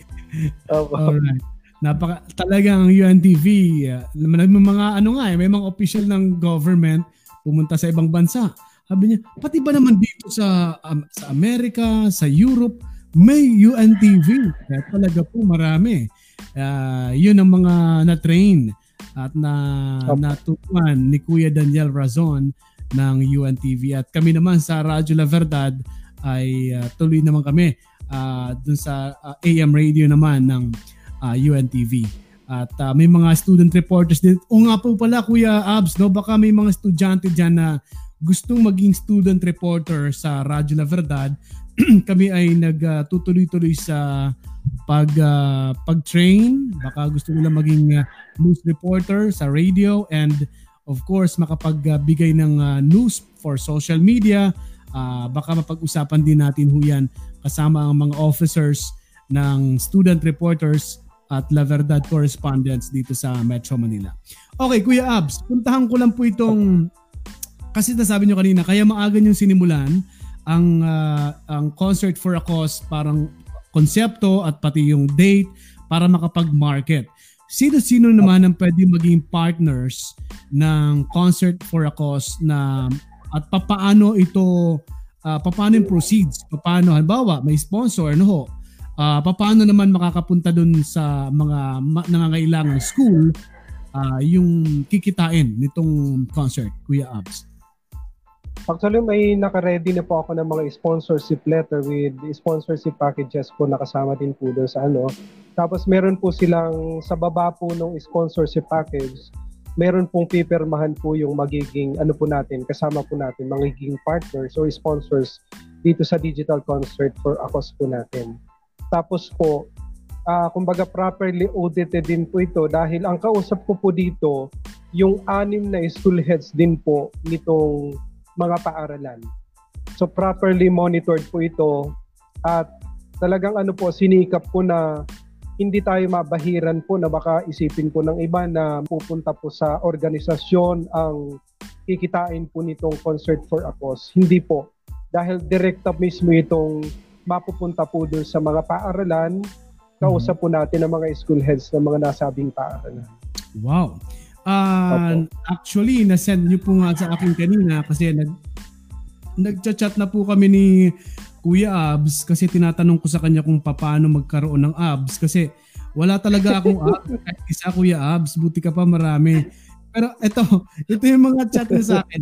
Opo. Alright. Napaka talagang UNTV, uh, may mga ano nga eh, may mga official ng government pumunta sa ibang bansa. Sabi niya, pati ba naman dito sa um, sa Amerika, sa Europe, may UNTV. Kaya talaga po marami. Ah, yun ang mga na-train at na Opo. natutuan ni Kuya Daniel Razon ng UNTV at kami naman sa Radyo La Verdad ay ah, tuloy naman kami ah, dun sa ah, AM radio naman ng ah, UNTV. At ah, may mga student reporters din. O nga po pala Kuya Abs, no? baka may mga estudyante dyan na gustong maging student reporter sa Radyo La Verdad. kami ay nagtutuloy-tuloy sa pag ah, pag-train, baka gusto nila maging ah, news reporter sa radio and of course makapagbigay ng ah, news for social media. Ah, baka mapag-usapan din natin ho yan kasama ang mga officers ng student reporters at La Verdad correspondents dito sa Metro Manila. Okay, Kuya Abs, puntahan ko lang po itong kasi nasabi nyo kanina, kaya maaga nyo sinimulan ang ah, ang concert for a cause parang konsepto at pati yung date para makapag-market. Sino-sino naman ang pwede maging partners ng concert for a cause na at papaano ito ah, papaano yung proceeds? Papaano halimbawa may sponsor ano ho? Ah, papaano naman makakapunta dun sa mga ma- nangangailangang school ah, yung kikitain nitong concert, Kuya Abs? Actually, may naka-ready na po ako ng mga sponsorship letter with sponsorship packages po nakasama din po doon sa ano. Tapos meron po silang sa baba po ng sponsorship package, meron pong pipirmahan po yung magiging ano po natin, kasama po natin, magiging partners or sponsors dito sa digital concert for ACOS po natin. Tapos po, ah kumbaga properly audited din po ito dahil ang kausap ko po dito, yung anim na school heads din po nitong mga paaralan. So properly monitored po ito at talagang ano po sinikap po na hindi tayo mabahiran po na baka isipin po ng iba na pupunta po sa organisasyon ang kikitain po nitong Concert for a Cause. Hindi po. dahil direkta mismo itong mapupunta po doon sa mga paaralan, kausap po natin ang mga school heads ng mga nasabing paaralan. Wow. Uh, actually, nasend niyo po nga sa akin kanina kasi nag nagchat-chat na po kami ni Kuya Abs kasi tinatanong ko sa kanya kung paano magkaroon ng abs kasi wala talaga akong abs kahit isa Kuya Abs buti ka pa marami pero ito, ito yung mga chat na sa akin.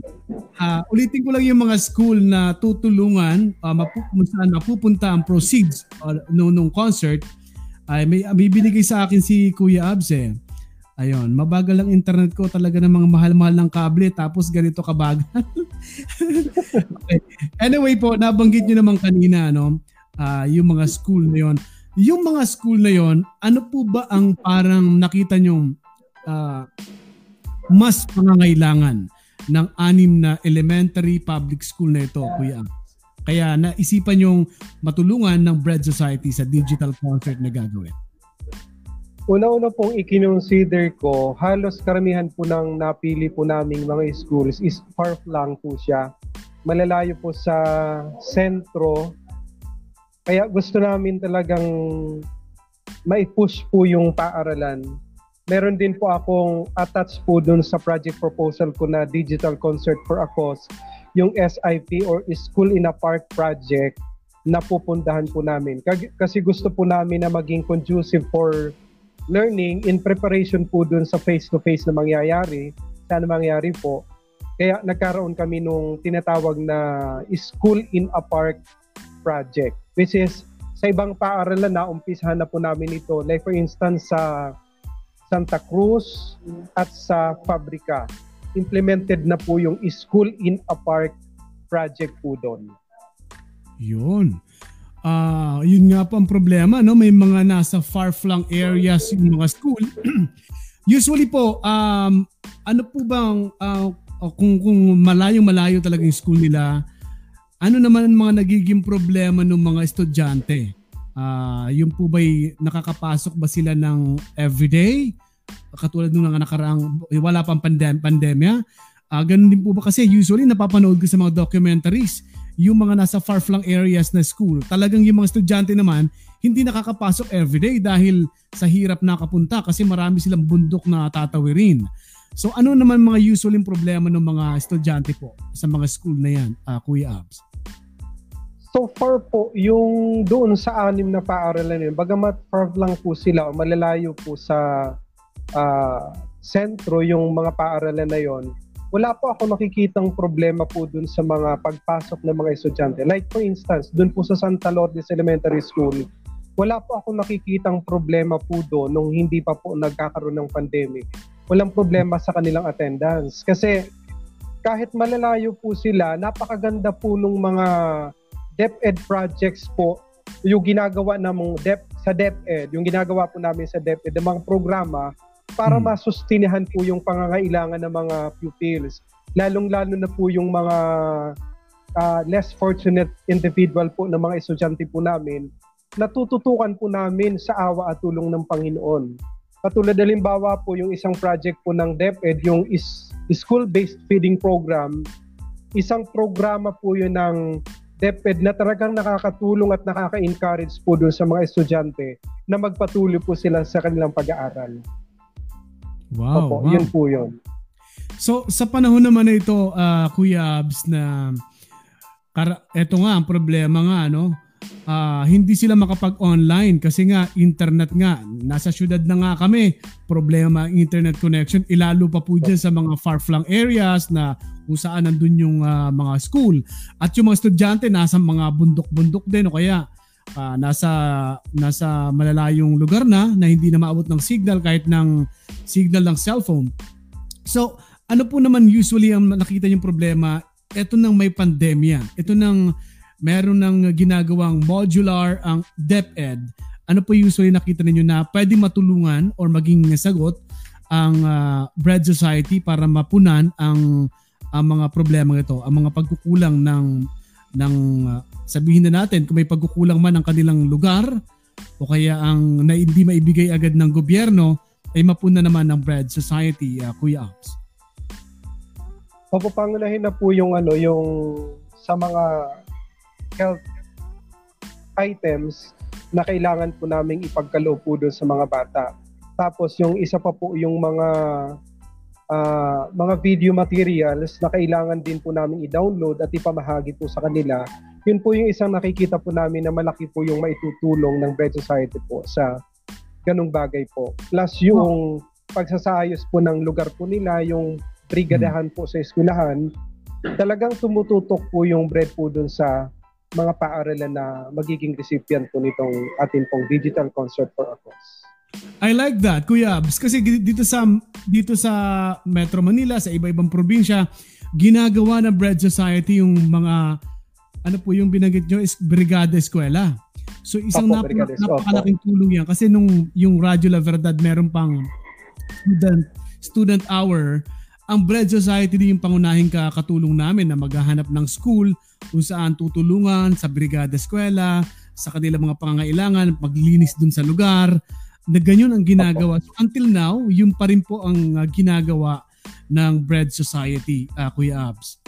Uh, ulitin ko lang yung mga school na tutulungan uh, mapu- saan mapupunta ang proceeds uh, nung, nung concert. Ay may, may binigay sa akin si Kuya Abs eh. Ayun, mabagal ang internet ko talaga ng mga mahal-mahal ng kable tapos ganito kabagal. okay. Anyway po, nabanggit niyo naman kanina no, uh, yung mga school na yon. Yung mga school na yon, ano po ba ang parang nakita niyo uh, mas pangangailangan ng anim na elementary public school na ito, Kuya Kaya naisipan yung matulungan ng Bread Society sa digital concert na gagawin. Una-una pong ikinonsider ko, halos karamihan po ng napili po naming mga schools is far lang po siya. Malalayo po sa sentro. Kaya gusto namin talagang mai-push po yung paaralan meron din po akong attached po dun sa project proposal ko na digital concert for a cause, yung SIP or School in a Park project na pupundahan po namin. Kasi gusto po namin na maging conducive for learning in preparation po dun sa face-to-face na mangyayari, sana mangyayari po. Kaya nagkaroon kami nung tinatawag na School in a Park project, which is sa ibang paaralan na umpisahan na po namin ito. Like for instance sa Santa Cruz at sa Fabrika. Implemented na po yung School in a Park project po doon. Yun. Uh, yun nga po ang problema, no? May mga nasa far-flung areas yung mga school. Usually po, um, ano po bang, uh, kung, kung malayo-malayo talaga yung school nila, ano naman ang mga nagiging problema ng mga estudyante? Uh, yung po ba'y nakakapasok ba sila ng everyday? Katulad nung nakaraang wala pang pandem- pandemya. Uh, ganun din po ba kasi usually napapanood ko sa mga documentaries yung mga nasa far-flung areas na school. Talagang yung mga estudyante naman hindi nakakapasok everyday dahil sa hirap nakapunta kasi marami silang bundok na tatawirin. So ano naman mga usual problema ng mga estudyante po sa mga school na yan, uh, Kuya Abs? So far po, yung doon sa anim na paaralan yun, bagamat far lang po sila o malalayo po sa uh, sentro yung mga paaralan na yon, wala po ako nakikitang problema po dun sa mga pagpasok ng mga estudyante. Like for instance, dun po sa Santa Lourdes Elementary School, wala po ako nakikitang problema po doon nung hindi pa po nagkakaroon ng pandemic. Walang problema sa kanilang attendance. Kasi kahit malalayo po sila, napakaganda po nung mga DepEd projects po, yung ginagawa namong Dep sa DepEd, yung ginagawa po namin sa DepEd, ng mga programa para hmm. masustinahan po yung pangangailangan ng mga pupils. Lalong-lalo na po yung mga uh, less fortunate individual po ng mga estudyante po namin, natututukan po namin sa awa at tulong ng Panginoon. Katulad halimbawa po yung isang project po ng DepEd, yung is, school-based feeding program, isang programa po yun ng DepEd na talagang nakakatulong at nakaka-encourage po doon sa mga estudyante na magpatuloy po sila sa kanilang pag-aaral. Wow, Opo, wow. yun po yun. So sa panahon naman na ito, uh, Kuya Abs, na kar- eto nga ang problema nga, no? uh, hindi sila makapag-online kasi nga internet nga nasa syudad na nga kami problema ang internet connection ilalo pa po dyan sa mga far-flung areas na kung saan nandun yung uh, mga school at yung mga estudyante nasa mga bundok-bundok din o kaya uh, nasa nasa malalayong lugar na na hindi na maabot ng signal kahit ng signal ng cellphone. So ano po naman usually ang nakita yung problema? Ito nang may pandemya. Ito nang meron ng ginagawang modular ang DepEd. Ano po usually nakita ninyo na pwede matulungan or maging sagot ang uh, Bread Society para mapunan ang ang mga problema ito, ang mga pagkukulang ng ng uh, sabihin na natin kung may pagkukulang man ang kanilang lugar o kaya ang na hindi maibigay agad ng gobyerno ay mapuna naman ng Bread Society, uh, Kuya Abs. Papapangunahin na po yung ano yung sa mga health items na kailangan po namin ipagkaloob po doon sa mga bata. Tapos yung isa pa po yung mga uh, mga video materials na kailangan din po namin i-download at ipamahagi po sa kanila. Yun po yung isang nakikita po namin na malaki po yung maitutulong ng Bread Society po sa ganung bagay po. Plus yung pagsasayos po ng lugar po nila, yung brigadahan po sa eskwelahan, talagang tumututok po yung bread po dun sa mga paaralan na magiging recipient po nitong ating pong digital concert for a cause. I like that, Kuya Abs. Kasi dito sa dito sa Metro Manila, sa iba-ibang probinsya, ginagawa ng Bread Society yung mga ano po yung binanggit nyo is Brigada Eskwela. So isang Opo, nap- napakalaking tulong yan kasi nung yung Radyo La Verdad meron pang student student hour ang Bread Society din yung pangunahing kakatulong namin na maghahanap ng school kung saan tutulungan sa brigada eskwela, sa kanilang mga pangangailangan, maglinis dun sa lugar, na ganyan ang ginagawa. So until now, yun pa rin po ang uh, ginagawa ng Bread Society, uh, Kuya Abs.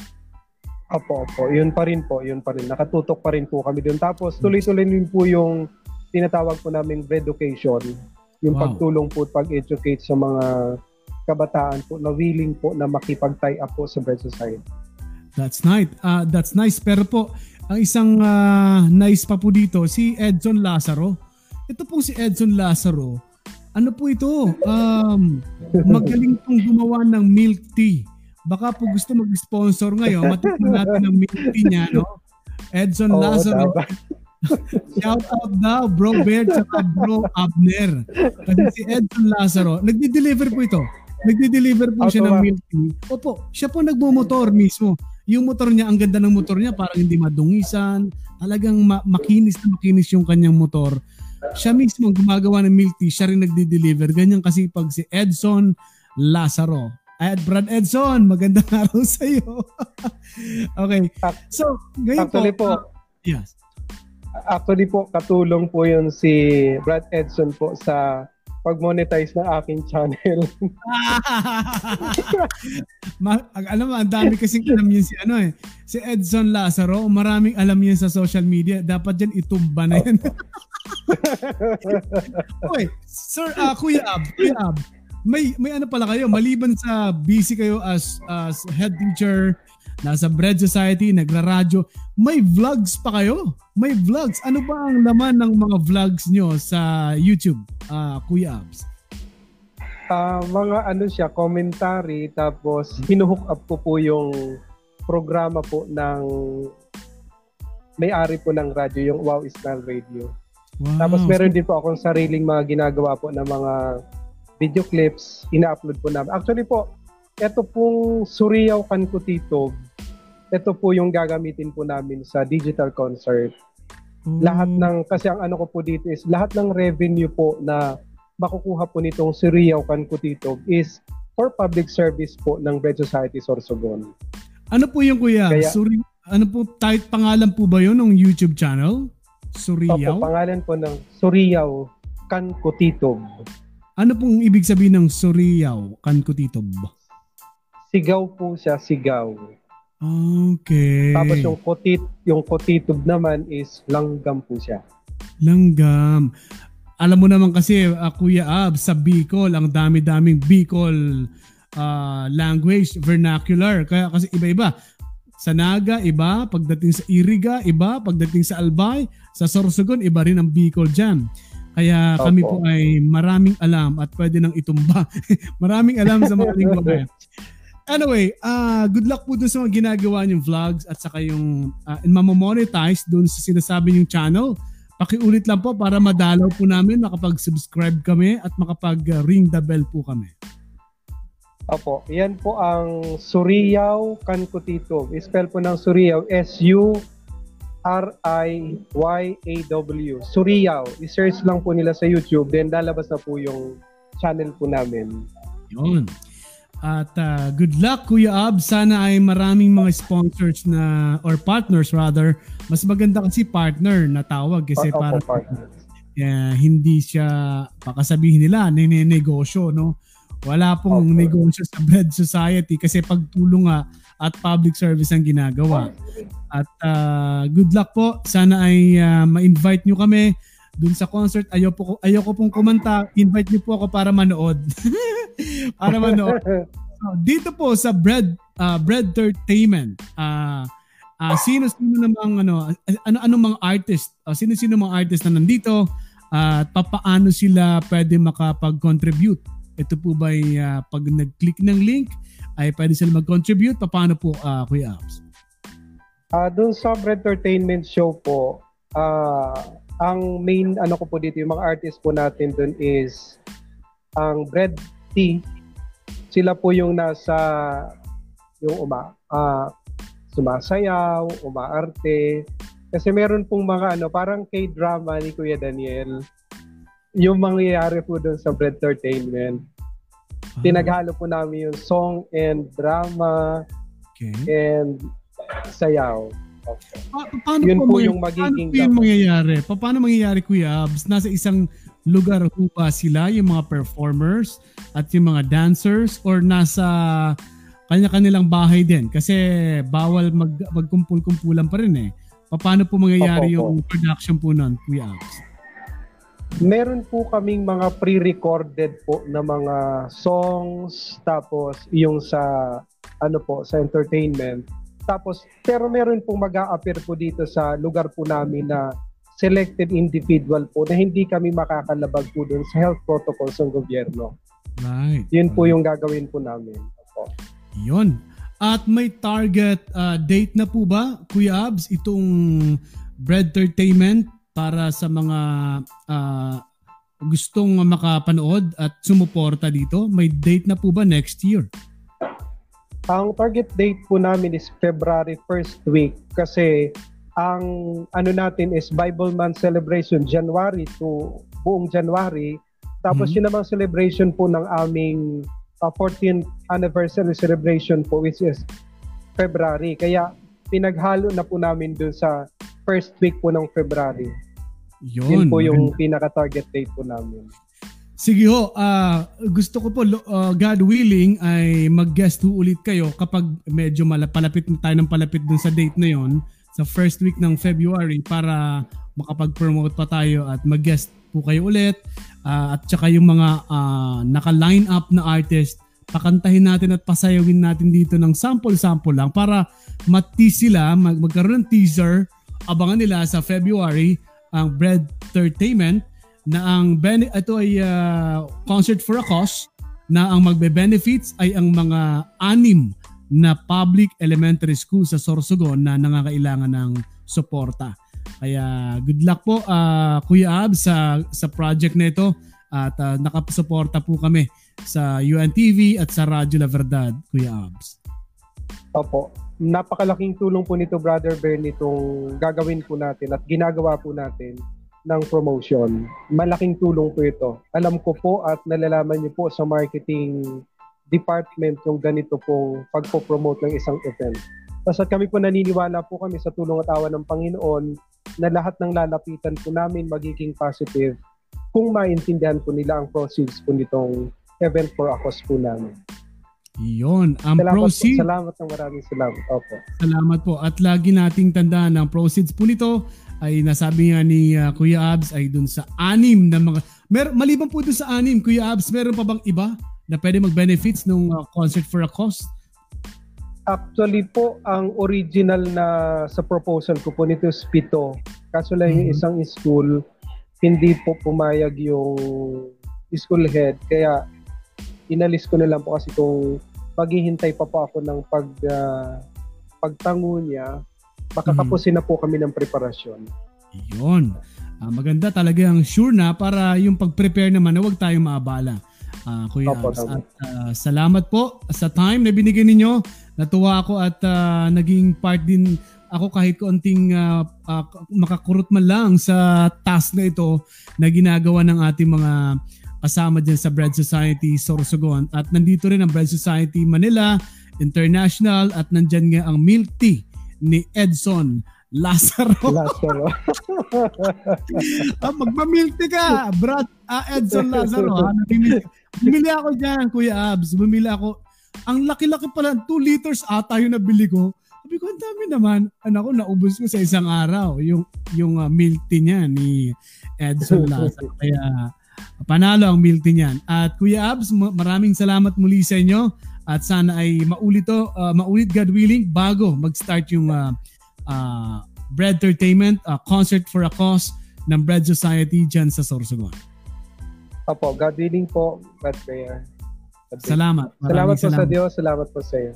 Opo, opo. Yun pa rin po, yun pa rin. Nakatutok pa rin po kami doon. Tapos tuloy-tuloy din po yung tinatawag po namin Bread Education. Yung wow. pagtulong po, pag-educate sa mga kabataan po na willing po na makipag-tie up po sa Bread Society. That's nice. Uh, that's nice. Pero po, ang isang uh, nice pa po dito, si Edson Lazaro. Ito pong si Edson Lazaro. Ano po ito? Um, magaling pong gumawa ng milk tea. Baka po gusto mag-sponsor ngayon, matitin natin ang tea niya, no? Edson oh, Lazaro. Shout out daw, bro Bear at bro Abner. Kasi si Edson Lazaro, nagdi-deliver po ito. Nagde-deliver po siya ng milk tea. Opo, siya po nagmo-motor mismo. Yung motor niya, ang ganda ng motor niya, parang hindi madungisan. Talagang ma- makinis na makinis yung kanyang motor. Siya mismo gumagawa ng milk tea, siya rin nagde-deliver. Ganyan kasi pag si Edson Lazaro. Ed, Brad Edson, magandang araw sa iyo. okay. So, ngayon Actually po, po uh, yes. Actually po, katulong po yun si Brad Edson po sa pag-monetize ng aking channel. Ma- alam mo, ang dami kasing alam yun si ano eh. Si Edson Lazaro, maraming alam yun sa social media. Dapat dyan itumba na yan. okay, sir, uh, Kuya Ab, Kuya Ab, may, may ano pala kayo, maliban sa busy kayo as, as head teacher, nasa Bread Society, nagra-radyo, may vlogs pa kayo? May vlogs. Ano ba ang laman ng mga vlogs nyo sa YouTube, uh, Kuya Abs? Uh, mga ano siya, commentary, tapos hinuhook up ko po yung programa po ng may-ari po ng radyo, yung Wow Ismail Radio. Wow. Tapos meron din po akong sariling mga ginagawa po ng mga video clips, ina-upload po namin. Actually po, ito pong Suryaw Kankutitog, ito po yung gagamitin po namin sa digital concert. Mm. Lahat ng, kasi ang ano ko po dito is, lahat ng revenue po na makukuha po nitong Suryaw Kankutitog is for public service po ng Bread Society Sorsogon. Ano po yung kuya? Kaya, Suri, ano po, type pangalan po ba yun ng YouTube channel? Suryaw? Opo, pangalan po ng Suryaw Kankutitog. Ano pong ibig sabihin ng Suryaw Kankutitog? Sigaw po siya, sigaw. Okay. Tapos yung kotit, yung kotitub naman is langgam po siya. Langgam. Alam mo naman kasi, uh, Kuya Ab, sa Bicol, ang dami-daming Bicol uh, language, vernacular. Kaya kasi iba-iba. Sa Naga, iba. Pagdating sa Iriga, iba. Pagdating sa Albay, sa Sorsogon, iba rin ang Bicol dyan. Kaya Opo. kami po ay maraming alam at pwede nang itumba. maraming alam sa mga lingwahe. Anyway, uh, good luck po dun sa mga ginagawa niyong vlogs at saka yung uh, mamomonetize dun sa sinasabi niyong channel. Pakiulit lang po para madalaw po namin, makapag-subscribe kami at makapag-ring the bell po kami. Opo, yan po ang Suryaw Kankutito. Spell po ng Suryaw, S-U R-I-Y-A-W. Suryaw. I-search lang po nila sa YouTube, then lalabas na po yung channel po namin. Yun. At uh, good luck Kuya Ab. Sana ay maraming mga sponsors na or partners rather. Mas maganda kasi partner na tawag kasi para uh, hindi siya baka sabihin nila ninenegosyo no. Wala pong okay. negosyo sa Bread Society kasi pagtulong nga at public service ang ginagawa. At uh, good luck po. Sana ay uh, ma-invite nyo kami dun sa concert. Ayaw, po, ayaw ko pong kumanta. Invite nyo po ako para manood. para manood. So, dito po sa Bread uh, Bread Entertainment, uh, uh, sino-sino namang ano, ano ano mga artist, uh, sino-sino mga artist na nandito at uh, papaano sila pwede makapag-contribute. Ito po ba uh, pag nag-click ng link ay pwede sila mag-contribute? Paano po, uh, Kuya Abs? Uh, doon sa entertainment show po, uh, ang main ano ko po dito, yung mga artist po natin doon is ang Bread T. Sila po yung nasa yung uma, uh, sumasayaw, umaarte. Kasi meron pong mga ano, parang K-drama ni Kuya Daniel. Yung mangyayari po doon sa Bread Entertainment Pinaghalo po namin yung song and drama okay. and sayaw. Okay. Pa- paano Yun po, po yung magiging paano yung mangyayari? Pa- paano mangyayari Kuya Abs? Nasa isang lugar ho ba sila, yung mga performers at yung mga dancers or nasa kanya-kanilang bahay din? Kasi bawal mag magkumpul-kumpulan pa rin eh. Paano po mangyayari opo, yung production po nun, Kuya Abs? Meron po kaming mga pre-recorded po na mga songs tapos yung sa ano po sa entertainment. Tapos pero meron pong mag-a-appear po dito sa lugar po namin na selected individual po na hindi kami makakalabag po doon sa health protocols ng gobyerno. Right. Yun po yung gagawin po namin. Opo. Yun. At may target uh, date na po ba, Kuya Abs, itong Bread Entertainment para sa mga uh, gustong makapanood at sumuporta dito? May date na po ba next year? Ang target date po namin is February 1st week kasi ang ano natin is Bible Month celebration January to buong January. Tapos mm-hmm. yun namang celebration po ng aming uh, 14th anniversary celebration po which is February. Kaya pinaghalo na po namin dun sa first week po ng February. Yun, Yun po yung pinaka-target date po namin. Sige ho, uh, gusto ko po, uh, God willing, ay mag-guest ho ulit kayo kapag medyo malapalapit na tayo ng palapit dun sa date na yon sa first week ng February para makapag-promote pa tayo at mag-guest po kayo ulit uh, at saka yung mga uh, naka-line up na artist pakantahin natin at pasayawin natin dito ng sample-sample lang para mat-tease sila, mag- magkaroon ng teaser, abangan nila sa February ang Bread Entertainment na ang ben- ito ay uh, concert for a cause na ang magbe-benefits ay ang mga anim na public elementary school sa Sorsogon na nangangailangan ng suporta. Kaya good luck po uh, Kuya Ab sa sa project na ito at uh, nakasuporta po kami sa UNTV at sa Radyo La Verdad, Kuya Abs. Opo napakalaking tulong po nito Brother Bear nitong gagawin po natin at ginagawa po natin ng promotion. Malaking tulong po ito. Alam ko po at nalalaman niyo po sa marketing department yung ganito pong pagpo-promote ng isang event. Basta kami po naniniwala po kami sa tulong at awa ng Panginoon na lahat ng lalapitan po namin magiging positive kung maintindihan po nila ang proceeds po nitong event for a cause po namin. Iyon. Ang salamat proceeds... Po, salamat ng maraming salamat. Opo. Salamat po. At lagi nating tandaan ang proceeds po nito ay nasabi nga ni uh, Kuya Abs ay dun sa anim na mga... Mer maliban po dun sa anim, Kuya Abs, meron pa bang iba na pwede mag-benefits ng uh, concert for a cause? Actually po, ang original na sa proposal ko po nito is pito. Kaso lang mm-hmm. yung isang school, hindi po pumayag yung school head. Kaya inalis ko na lang po kasi kung maghihintay pa po ako ng pag uh, pagtango niya, makakapusin mm. na po kami ng preparasyon. Iyon. Uh, maganda talaga ang sure na para yung pag-prepare naman na huwag tayong maabala. Uh, Kuya Opo, Abs. At uh, salamat po sa time na binigay ninyo. Natuwa ako at uh, naging part din ako kahit konting uh, uh, makakurot man lang sa task na ito na ginagawa ng ating mga kasama dyan sa Bread Society Sorsogon. At nandito rin ang Bread Society Manila International at nandyan nga ang milk tea ni Edson Lazaro. Lazaro. ah, magmamilti ka, Brad uh, Edson Lazaro. Ha? Bumili ako dyan, Kuya Abs. Bumili ako. Ang laki-laki pala, 2 liters ata yung nabili ko. Sabi ko, ang dami naman. Anak ko, naubos ko sa isang araw yung, yung uh, milk tea niya ni Edson Lazaro. Kaya panalo ang milk tea niyan. At Kuya Abs, maraming salamat muli sa inyo. At sana ay maulit to, uh, maulit God willing bago mag-start yung uh, uh, Bread Entertainment, uh, Concert for a Cause ng Bread Society dyan sa Sorsogon. Opo, God willing po, God prayer. Salamat. Salamat po salamat. sa Diyos, salamat po sa iyo.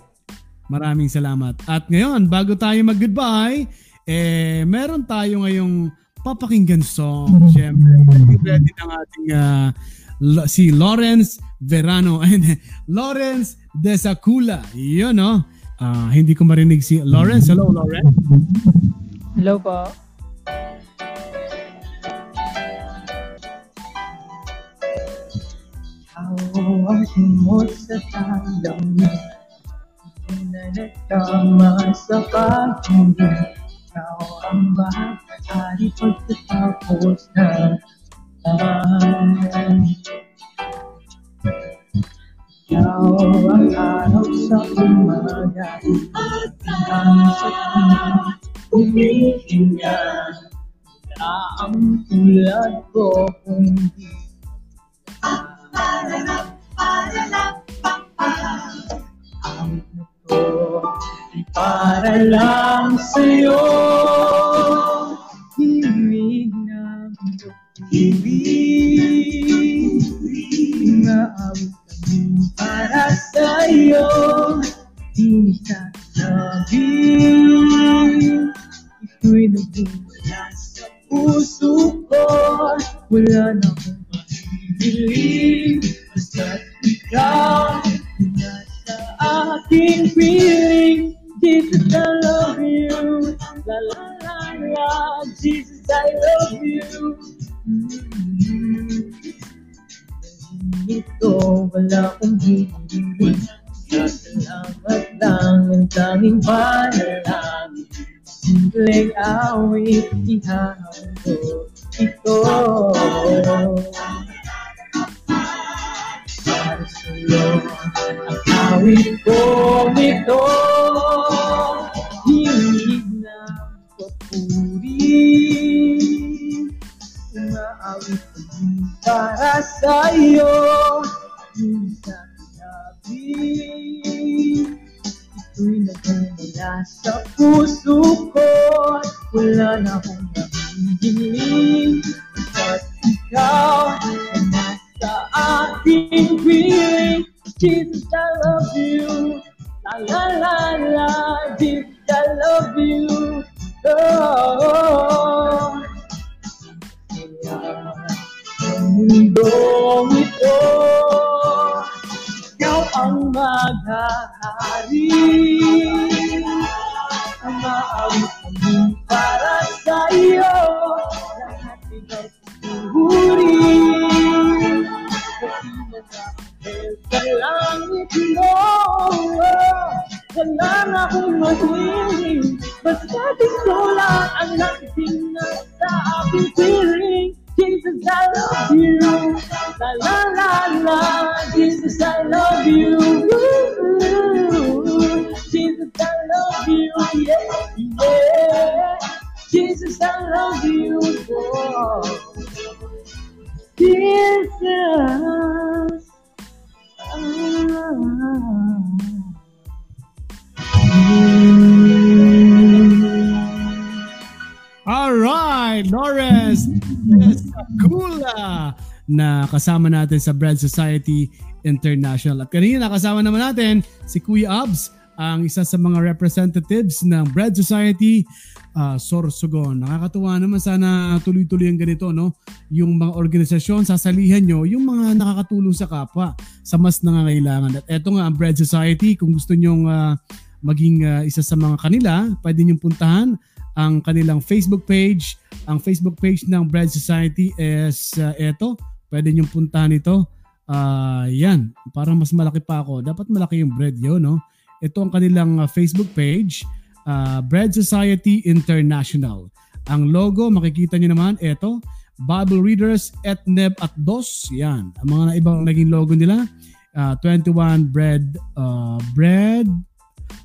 Maraming salamat. At ngayon, bago tayo mag-goodbye, eh, meron tayo ngayong papakinggan song. Siyempre, ready ng ating uh, si Lawrence Verano and Lawrence Desacula. Yun, no? Uh, hindi ko marinig si Lawrence. Hello, Lawrence. Hello po. Awasin mo sa talamig na nagtama sa paghingi Ikaw ang bahagi pagkatapos na tahan Ikaw ang araw sa umaga At ang sa umihinga Wala ang tulad ko kung di Paralap, paralap, paralap Ang ko para lang sa'yo. Himig ng ibig, maawit kami para sa'yo. Di sa sabi, ito'y nagmumula sa puso ko. Wala na akong mahihiling, basta't ikaw aking feeling. Jesus, I love you. La la la la. Jesus, I love you. Mm-hmm. Ito, wala kong hihiling. Salamat lang ang tanging panalangin. Simpleng awit, ihahandog ito. Para sa'yo, ang awit kong ito Hilig ng papuri Umaawit kami para sa'yo Minsan sabi Ito'y nagmumula sa puso ko Wala na akong nahihiling Basta't ikaw ay nasa aking piling Jesus, I love you. La la la la, Jesus, I love you. Oh, mundong ito, ikaw ang maghahari. Ang maawit kami para sa iyo, lahat ikaw susuri. Sa langit mo Wala na akong mahiling Basta lang ang nakiting na sa aking feeling Jesus, I love you La la la la Jesus, I love you Jesus, I love you Yeah, yeah Jesus, I love you oh. Jesus All right, Lawrence Escula na kasama natin sa Bread Society International. At kanina nakasama naman natin si Kuya Abs, ang isa sa mga representatives ng Bread Society uh, Sorsogon. Nakakatuwa naman sana tuloy-tuloy ang ganito, no? Yung mga organisasyon, sasalihan nyo yung mga nakakatulong sa kapwa sa mas nangangailangan. At eto nga ang Bread Society, kung gusto nyong uh, maging uh, isa sa mga kanila, pwede nyong puntahan ang kanilang Facebook page. Ang Facebook page ng Bread Society is uh, eto. Pwede nyong puntahan ito. Uh, yan, parang mas malaki pa ako. Dapat malaki yung bread yun, no? Ito ang kanilang uh, Facebook page uh, Bread Society International. Ang logo, makikita niyo naman, ito, Bible Readers et Neb at Dos. Yan. Ang mga ibang naging logo nila, uh, 21 Bread, uh, Bread,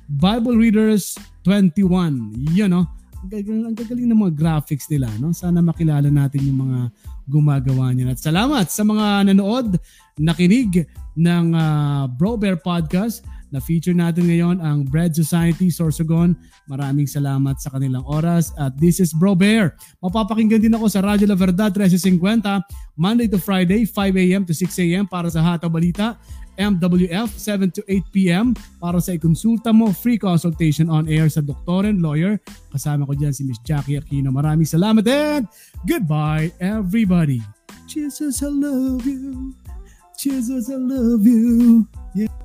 Bible Readers 21. Yan, no? Ang gagaling, ang gagaling ng mga graphics nila. No? Sana makilala natin yung mga gumagawa niya. At salamat sa mga nanood, nakinig ng uh, Bro Bear Podcast na feature natin ngayon ang Bread Society Sorsogon. Maraming salamat sa kanilang oras. At this is Bro Bear. Mapapakinggan din ako sa Radyo La Verdad 1350 Monday to Friday 5 a.m. to 6 a.m. para sa Hata Balita. MWF 7 to 8 p.m. para sa ikonsulta mo free consultation on air sa doktor and lawyer. Kasama ko dyan si Miss Jackie Aquino. Maraming salamat and goodbye everybody. Jesus, I love you. Jesus, I love you. Yeah.